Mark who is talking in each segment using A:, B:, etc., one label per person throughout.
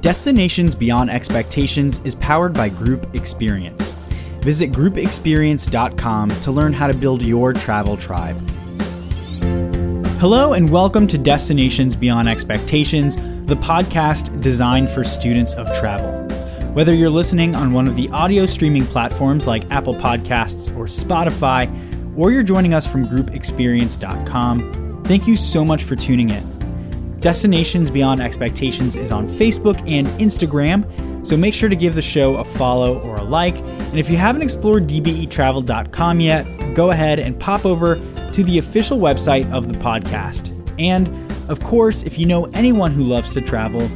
A: Destinations Beyond Expectations is powered by Group Experience. Visit groupexperience.com to learn how to build your travel tribe. Hello, and welcome to Destinations Beyond Expectations, the podcast designed for students of travel. Whether you're listening on one of the audio streaming platforms like Apple Podcasts or Spotify, or you're joining us from groupexperience.com, thank you so much for tuning in. Destinations Beyond Expectations is on Facebook and Instagram, so make sure to give the show a follow or a like. And if you haven't explored dbetravel.com yet, go ahead and pop over to the official website of the podcast. And of course, if you know anyone who loves to travel,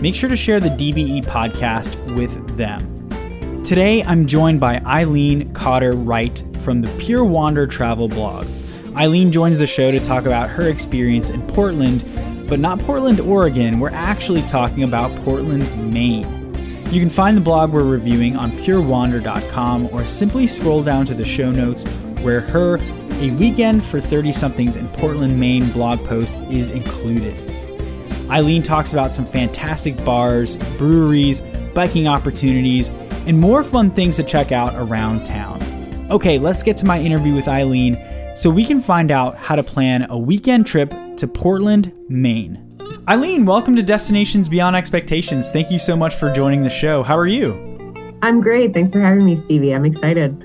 A: make sure to share the DBE podcast with them. Today, I'm joined by Eileen Cotter Wright from the Pure Wander Travel blog. Eileen joins the show to talk about her experience in Portland but not Portland, Oregon. We're actually talking about Portland, Maine. You can find the blog we're reviewing on purewander.com or simply scroll down to the show notes where her A Weekend for 30 somethings in Portland, Maine blog post is included. Eileen talks about some fantastic bars, breweries, biking opportunities, and more fun things to check out around town. Okay, let's get to my interview with Eileen so we can find out how to plan a weekend trip to Portland, Maine. Eileen, welcome to Destinations Beyond Expectations. Thank you so much for joining the show. How are you?
B: I'm great. Thanks for having me, Stevie. I'm excited.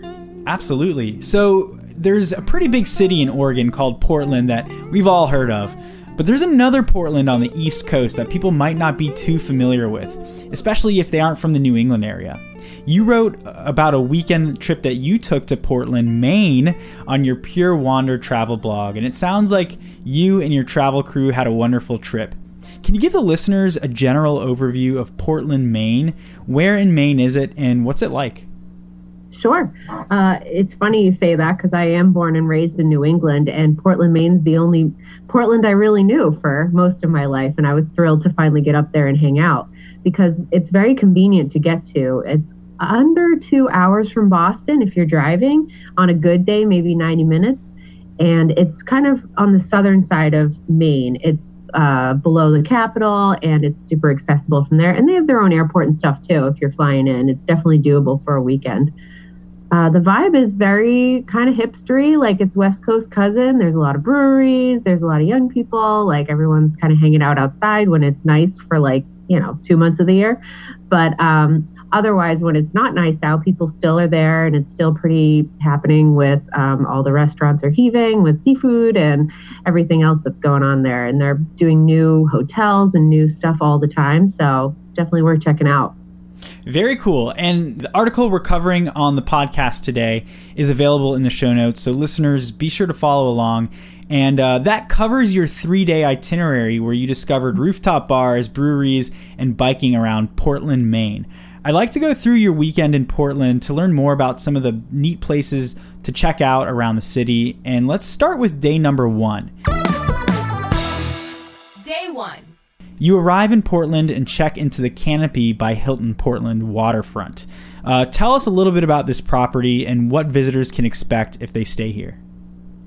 A: Absolutely. So, there's a pretty big city in Oregon called Portland that we've all heard of. But there's another Portland on the East Coast that people might not be too familiar with, especially if they aren't from the New England area. You wrote about a weekend trip that you took to Portland, Maine on your Pure Wander travel blog, and it sounds like you and your travel crew had a wonderful trip. Can you give the listeners a general overview of Portland, Maine? Where in Maine is it, and what's it like?
B: Sure. Uh, it's funny you say that because I am born and raised in New England, and Portland, Maine's the only Portland I really knew for most of my life. And I was thrilled to finally get up there and hang out because it's very convenient to get to. It's under two hours from Boston if you're driving. On a good day, maybe 90 minutes. And it's kind of on the southern side of Maine. It's uh, below the capital and it's super accessible from there. And they have their own airport and stuff too if you're flying in. It's definitely doable for a weekend. Uh, the vibe is very kind of hipstery, like it's West Coast cousin. There's a lot of breweries, there's a lot of young people, like everyone's kind of hanging out outside when it's nice for like, you know, two months of the year. But um, otherwise, when it's not nice out, people still are there and it's still pretty happening with um, all the restaurants are heaving with seafood and everything else that's going on there. And they're doing new hotels and new stuff all the time. So it's definitely worth checking out.
A: Very cool. And the article we're covering on the podcast today is available in the show notes. So, listeners, be sure to follow along. And uh, that covers your three day itinerary where you discovered rooftop bars, breweries, and biking around Portland, Maine. I'd like to go through your weekend in Portland to learn more about some of the neat places to check out around the city. And let's start with day number one.
C: Day one.
A: You arrive in Portland and check into the Canopy by Hilton Portland waterfront. Uh, tell us a little bit about this property and what visitors can expect if they stay here.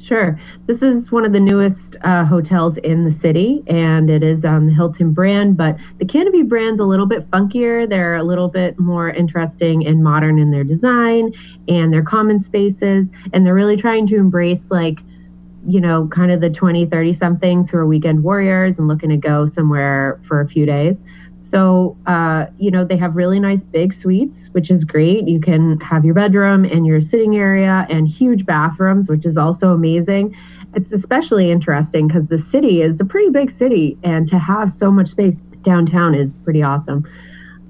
B: Sure. This is one of the newest uh, hotels in the city, and it is on the Hilton brand. But the Canopy brand's a little bit funkier. They're a little bit more interesting and modern in their design and their common spaces. And they're really trying to embrace, like, you know, kind of the 20, 30 somethings who are weekend warriors and looking to go somewhere for a few days. So, uh, you know, they have really nice big suites, which is great. You can have your bedroom and your sitting area and huge bathrooms, which is also amazing. It's especially interesting because the city is a pretty big city, and to have so much space downtown is pretty awesome.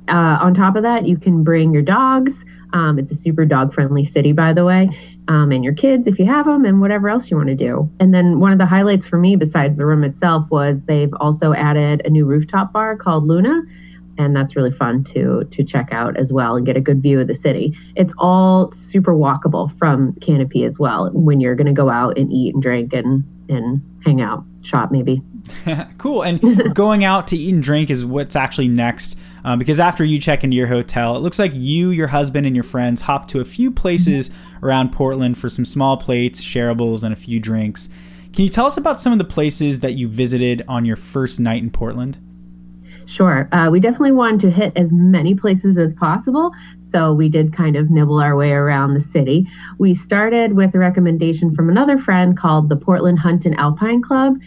B: Uh, on top of that, you can bring your dogs. Um, it's a super dog friendly city, by the way um, and your kids if you have them, and whatever else you want to do. And then one of the highlights for me, besides the room itself, was they've also added a new rooftop bar called Luna. And that's really fun to to check out as well and get a good view of the city. It's all super walkable from Canopy as well when you're going to go out and eat and drink and and hang out, shop maybe.
A: cool. And going out to eat and drink is what's actually next. Um, because after you check into your hotel, it looks like you, your husband, and your friends hop to a few places around Portland for some small plates, shareables, and a few drinks. Can you tell us about some of the places that you visited on your first night in Portland?
B: Sure. Uh, we definitely wanted to hit as many places as possible. So we did kind of nibble our way around the city. We started with a recommendation from another friend called the Portland Hunt and Alpine Club.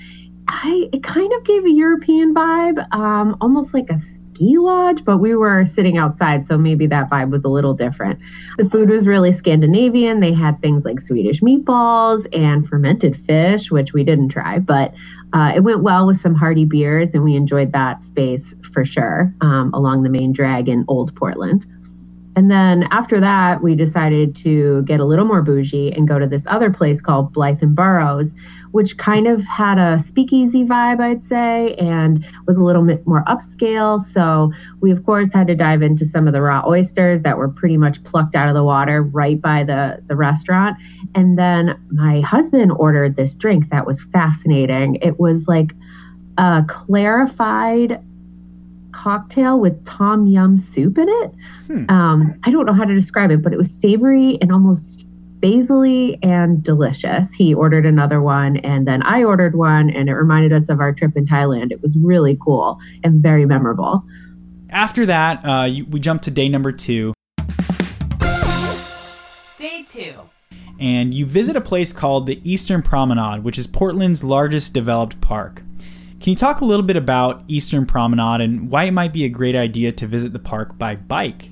B: I it kind of gave a European vibe, um, almost like a ski lodge, but we were sitting outside, so maybe that vibe was a little different. The food was really Scandinavian. They had things like Swedish meatballs and fermented fish, which we didn't try, but uh, it went well with some hearty beers, and we enjoyed that space for sure um, along the main drag in Old Portland. And then after that, we decided to get a little more bougie and go to this other place called Blyth and Burrows, which kind of had a speakeasy vibe, I'd say, and was a little bit more upscale. So we, of course, had to dive into some of the raw oysters that were pretty much plucked out of the water right by the, the restaurant. And then my husband ordered this drink that was fascinating. It was like a clarified cocktail with tom yum soup in it. Hmm. Um, I don't know how to describe it, but it was savory and almost basily and delicious. He ordered another one, and then I ordered one, and it reminded us of our trip in Thailand. It was really cool and very memorable.
A: After that, uh, you, we jumped to day number two.
C: Day two.
A: And you visit a place called the Eastern Promenade, which is Portland's largest developed park. Can you talk a little bit about Eastern Promenade and why it might be a great idea to visit the park by bike?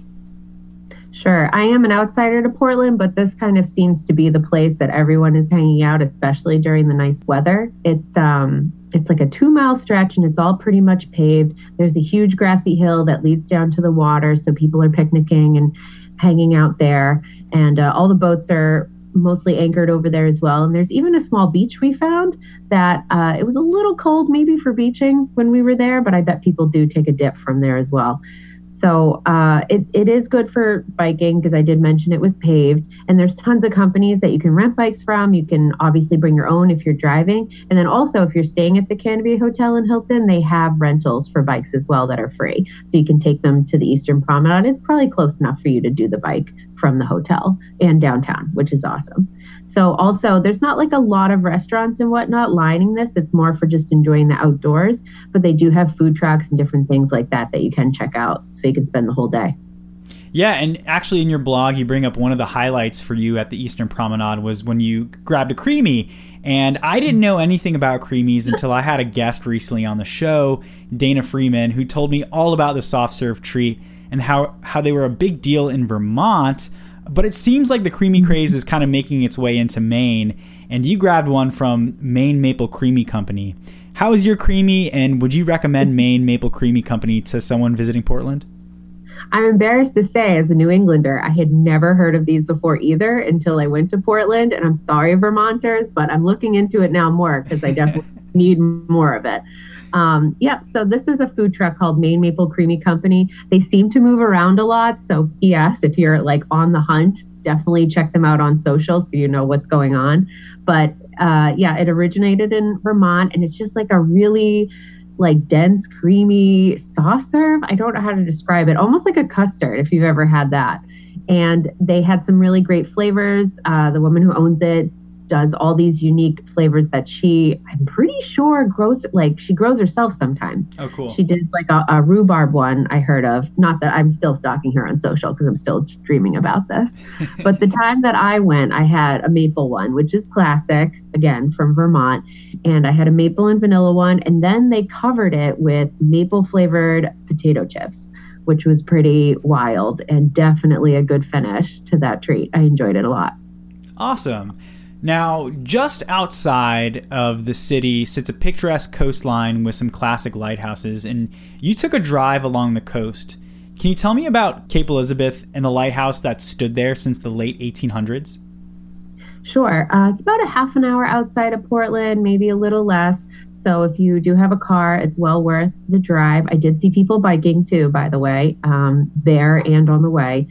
B: Sure. I am an outsider to Portland, but this kind of seems to be the place that everyone is hanging out, especially during the nice weather. It's um it's like a two mile stretch and it's all pretty much paved. There's a huge grassy hill that leads down to the water, so people are picnicking and hanging out there. And uh, all the boats are mostly anchored over there as well. And there's even a small beach we found that uh, it was a little cold maybe for beaching when we were there, but I bet people do take a dip from there as well. So uh, it, it is good for biking because I did mention it was paved. And there's tons of companies that you can rent bikes from. You can obviously bring your own if you're driving. And then also, if you're staying at the Canopy Hotel in Hilton, they have rentals for bikes as well that are free. So you can take them to the Eastern Promenade. It's probably close enough for you to do the bike from the hotel and downtown, which is awesome. So also there's not like a lot of restaurants and whatnot lining this. It's more for just enjoying the outdoors, but they do have food trucks and different things like that that you can check out so you can spend the whole day.
A: Yeah, and actually in your blog you bring up one of the highlights for you at the Eastern Promenade was when you grabbed a creemee. And I didn't know anything about creemees until I had a guest recently on the show, Dana Freeman, who told me all about the soft serve treat and how, how they were a big deal in Vermont. But it seems like the creemee craze is kind of making its way into Maine, and you grabbed one from Maine Maple Creemee Company. How is your creemee, and would you recommend Maine Maple Creemee Company to someone visiting Portland?
B: I'm embarrassed to say, as a New Englander, I had never heard of these before either until I went to Portland. And I'm sorry, Vermonters, but I'm looking into it now more because I definitely need more of it. Um, yep. So this is a food truck called Maine Maple Creemee Company. They seem to move around a lot. So yes, if you're like on the hunt, definitely check them out on social so you know what's going on. But uh, yeah, it originated in Vermont, and it's just like a really like dense, creamy soft serve. I don't know how to describe it. Almost like a custard, if you've ever had that. And they had some really great flavors. Uh, the woman who owns it does all these unique flavors that she i'm pretty sure grows like she grows herself sometimes.
A: Oh cool.
B: She did like a, a rhubarb one i heard of. Not that i'm still stalking her on social because i'm still dreaming about this. But the time that i went i had a maple one which is classic again from vermont. And i had a maple and vanilla one. And then they covered it with maple flavored potato chips which was pretty wild and definitely a good finish to that treat. I enjoyed it a lot.
A: Awesome now, just outside of the city sits a picturesque coastline with some classic lighthouses, and you took a drive along the coast. Can you tell me about Cape Elizabeth and the lighthouse that stood there since the late 1800s?
B: Sure. Uh, it's about a half an hour outside of Portland, maybe a little less. So if you do have a car, it's well worth the drive. I did see people biking too, by the way, um, there and on the way.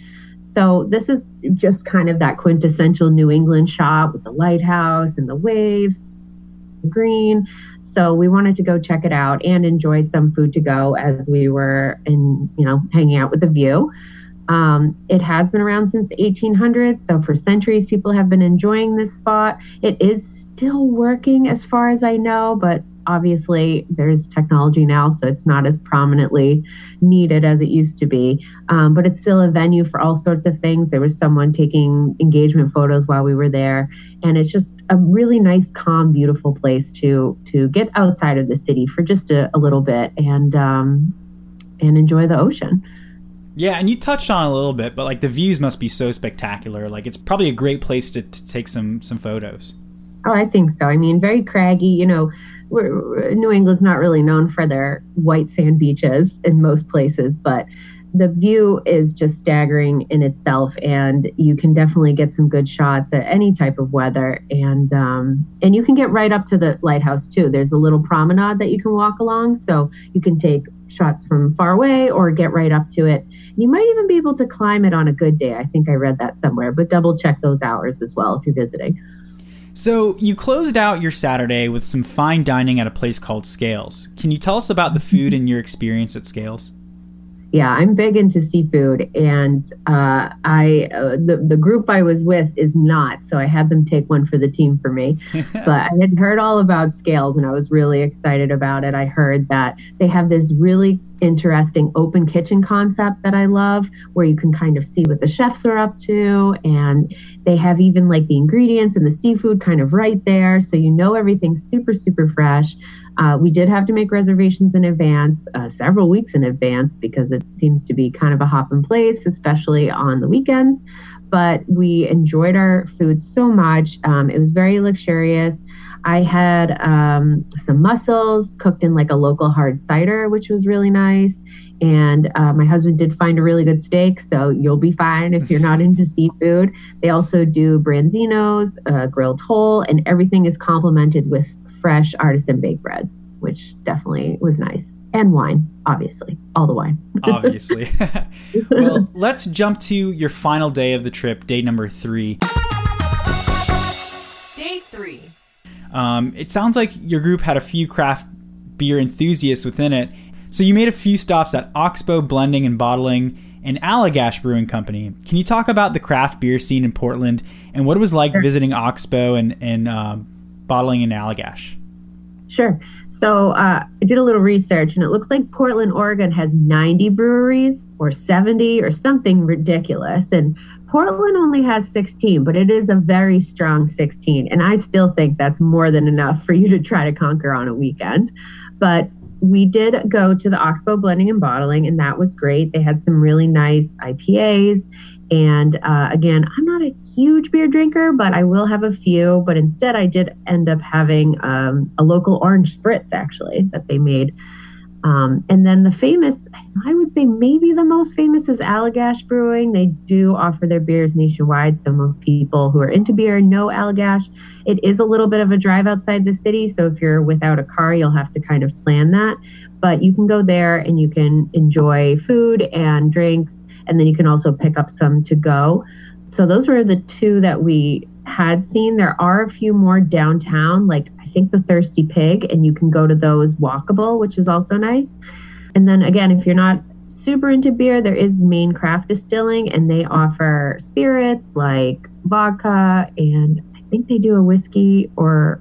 B: So this is just kind of that quintessential New England shop with the lighthouse and the waves, green. So we wanted to go check it out and enjoy some food to go as we were in, you know, hanging out with the view. Um, it has been around since the 1800s, so for centuries people have been enjoying this spot. It is still working as far as I know, but obviously there's technology now, so it's not as prominently needed as it used to be. Um, but it's still a venue for all sorts of things. There was someone taking engagement photos while we were there, and it's just a really nice, calm, beautiful place to to get outside of the city for just a, a little bit and um, and enjoy the ocean.
A: Yeah, and you touched on a little bit, but like the views must be so spectacular. Like it's probably a great place to, to take some some photos.
B: Oh, I think so. I mean, very craggy. You know, New England's not really known for their white sand beaches in most places, but the view is just staggering in itself, and you can definitely get some good shots at any type of weather. And um, and you can get right up to the lighthouse too. There's a little promenade that you can walk along, so you can take shots from far away or get right up to it. You might even be able to climb it on a good day. I think I read that somewhere, but double check those hours as well if you're visiting.
A: So, you closed out your Saturday with some fine dining at a place called Scales. Can you tell us about the food and your experience at Scales?
B: Yeah, I'm big into seafood, and uh, I uh, the the group I was with is not, so I had them take one for the team for me. but I had heard all about scales, and I was really excited about it. I heard that they have this really interesting open kitchen concept that I love, where you can kind of see what the chefs are up to, and they have even like the ingredients and the seafood kind of right there, so you know everything's super super fresh. Uh, we did have to make reservations in advance, uh, several weeks in advance, because it seems to be kind of a hop in place, especially on the weekends. But we enjoyed our food so much. Um, it was very luxurious. I had um, some mussels cooked in like a local hard cider, which was really nice. And uh, my husband did find a really good steak, so you'll be fine if you're not into seafood. They also do branzinos, uh, grilled whole, and everything is complemented with fresh artisan baked breads, which definitely was nice. And wine, obviously, all the wine.
A: obviously. well, let's jump to your final day of the trip, day number three.
C: Day three.
A: Um, it sounds like your group had a few craft beer enthusiasts within it, so you made a few stops at Oxbow Blending and Bottling and Allagash Brewing Company. Can you talk about the craft beer scene in Portland and what it was like sure. visiting Oxbow and, and um, bottling in Allagash?
B: Sure. So uh, I did a little research, and it looks like Portland, Oregon has 90 breweries or 70 or something ridiculous. And Portland only has 16, but it is a very strong 16. And I still think that's more than enough for you to try to conquer on a weekend. But we did go to the Oxbow Blending and Bottling, and that was great. They had some really nice IPAs and uh, again, I'm not a huge beer drinker, but I will have a few. But instead, I did end up having um, a local orange spritz actually that they made. Um, and then the famous, I would say maybe the most famous is Allagash Brewing. They do offer their beers nationwide, so most people who are into beer know Allagash. It is a little bit of a drive outside the city, so if you're without a car, you'll have to kind of plan that. But you can go there and you can enjoy food and drinks and then you can also pick up some to go. So those were the two that we had seen. There are a few more downtown, like think the Thirsty Pig, and you can go to those walkable, which is also nice. And then again, if you're not super into beer, there is Maine Craft Distilling, and they offer spirits like vodka, and I think they do a whiskey or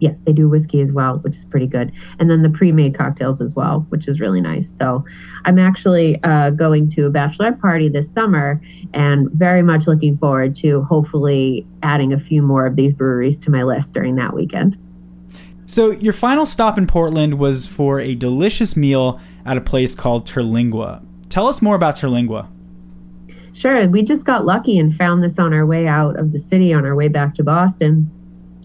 B: yeah, they do whiskey as well, which is pretty good. And then the pre-made cocktails as well, which is really nice. So I'm actually uh, going to a bachelorette party this summer and very much looking forward to hopefully adding a few more of these breweries to my list during that weekend.
A: So your final stop in Portland was for a delicious meal at a place called Terlingua. Tell us more about Terlingua.
B: Sure. We just got lucky and found this on our way out of the city on our way back to Boston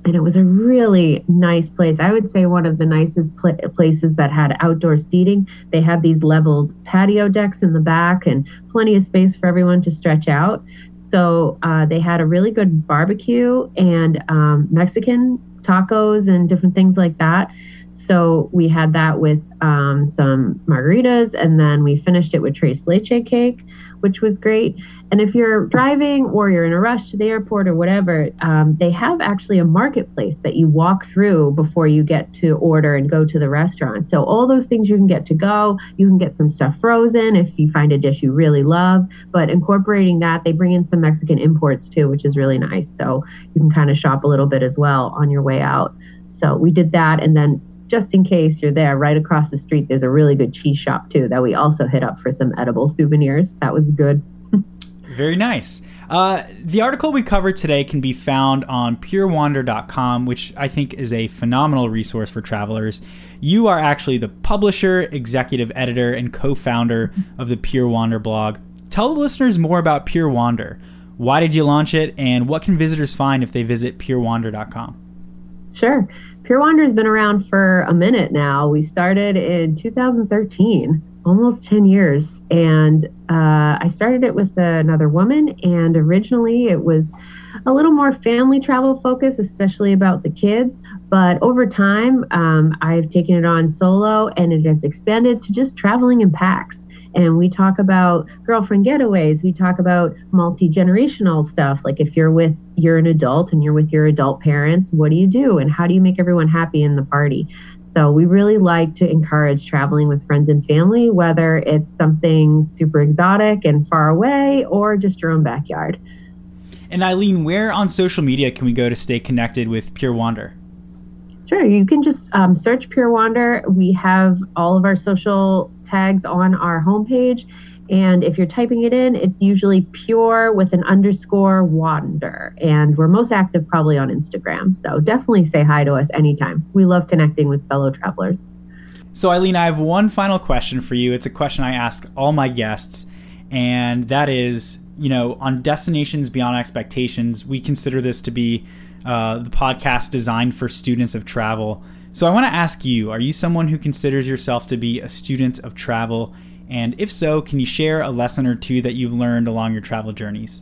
B: and it was a really nice place. I would say one of the nicest pl- places that had outdoor seating. They had these leveled patio decks in the back and plenty of space for everyone to stretch out. So uh, they had a really good barbecue and um, Mexican tacos and different things like that. So we had that with um, some margaritas, and then we finished it with tres leche cake, which was great. And if you're driving or you're in a rush to the airport or whatever, um, they have actually a marketplace that you walk through before you get to order and go to the restaurant. So all those things you can get to go. You can get some stuff frozen if you find a dish you really love. But incorporating that, they bring in some Mexican imports too, which is really nice. So you can kind of shop a little bit as well on your way out. So we did that, and then just in case you're there, right across the street, there's a really good cheese shop too that we also hit up for some edible souvenirs. That was good.
A: Very nice. Uh, the article we covered today can be found on purewander.com, which I think is a phenomenal resource for travelers. You are actually the publisher, executive editor, and co founder of the Pure Wander blog. Tell the listeners more about Pure Wander. Why did you launch it, and what can visitors find if they visit purewander.com?
B: Sure. Pure Wander has been around for a minute now. We started in 2013 almost 10 years. And uh, I started it with another woman, and originally it was a little more family travel focus, especially about the kids. But over time, um, I've taken it on solo and it has expanded to just traveling in packs. And we talk about girlfriend getaways. We talk about multi generational stuff. Like if you're with, you're an adult and you're with your adult parents, what do you do? And how do you make everyone happy in the party? So we really like to encourage traveling with friends and family, whether it's something super exotic and far away or just your own backyard.
A: And Eileen, where on social media can we go to stay connected with Pure Wander?
B: Sure, you can just um, search Pure Wander. We have all of our social tags on our homepage and if you're typing it in, it's usually pure with an underscore wander. And we're most active probably on Instagram. So definitely say hi to us anytime. We love connecting with fellow travelers.
A: So, Eileen, I have one final question for you. It's a question I ask all my guests, and that is you know, on Destinations Beyond Expectations, we consider this to be uh, the podcast designed for students of travel. So, I want to ask you are you someone who considers yourself to be a student of travel? And if so, can you share a lesson or two that you've learned along your travel journeys?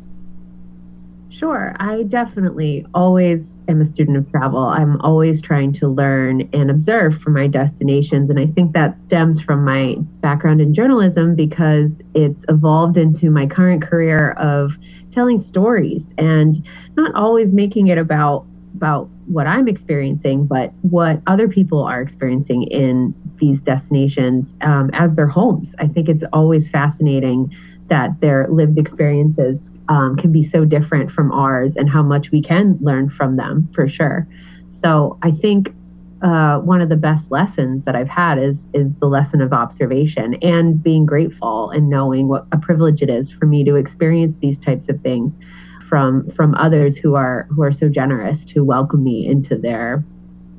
B: Sure. I definitely always am a student of travel. I'm always trying to learn and observe from my destinations. And I think that stems from my background in journalism because it's evolved into my current career of telling stories and not always making it about about what I'm experiencing, but what other people are experiencing in these destinations um, as their homes. I think it's always fascinating that their lived experiences um, can be so different from ours and how much we can learn from them for sure. So I think uh, one of the best lessons that I've had is is the lesson of observation and being grateful and knowing what a privilege it is for me to experience these types of things from from others who are who are so generous to welcome me into their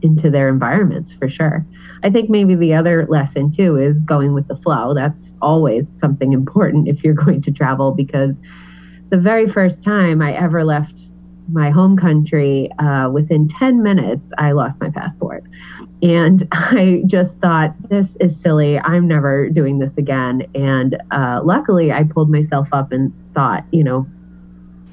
B: into their environments for sure. I think maybe the other lesson too is going with the flow. That's always something important if you're going to travel because the very first time I ever left my home country, uh, within 10 minutes, I lost my passport. And I just thought, this is silly. I'm never doing this again. And uh, luckily, I pulled myself up and thought, you know,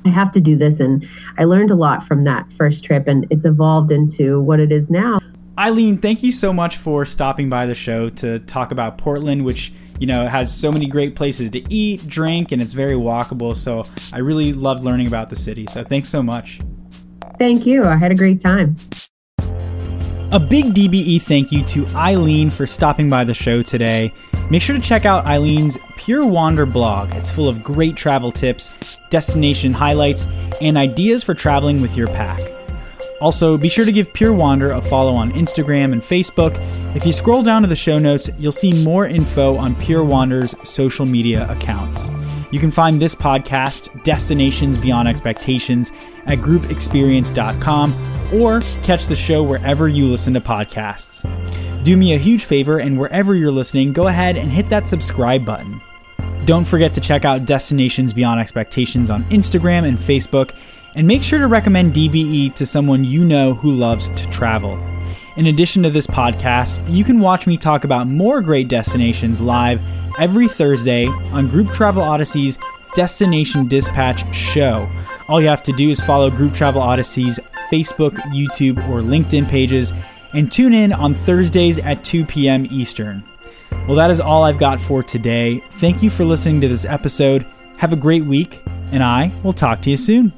B: I have to do this. And I learned a lot from that first trip, and it's evolved into what it is now.
A: Eileen, thank you so much for stopping by the show to talk about Portland, which you know has so many great places to eat, drink, and it's very walkable. So I really loved learning about the city. So thanks so much.
B: Thank you. I had a great time.
A: A big DBE thank you to Eileen for stopping by the show today. Make sure to check out Eileen's Pure Wander blog. It's full of great travel tips, destination highlights, and ideas for traveling with your pack. Also, be sure to give Pure Wander a follow on Instagram and Facebook. If you scroll down to the show notes, you'll see more info on Pure Wander's social media accounts. You can find this podcast, Destinations Beyond Expectations, at groupexperience.com or catch the show wherever you listen to podcasts. Do me a huge favor, and wherever you're listening, go ahead and hit that subscribe button. Don't forget to check out Destinations Beyond Expectations on Instagram and Facebook, and make sure to recommend DBE to someone you know who loves to travel. In addition to this podcast, you can watch me talk about more great destinations live every Thursday on Group Travel Odyssey's Destination Dispatch show. All you have to do is follow Group Travel Odyssey's Facebook, YouTube, or LinkedIn pages and tune in on Thursdays at 2 p.m. Eastern. Well, that is all I've got for today. Thank you for listening to this episode. Have a great week, and I will talk to you soon.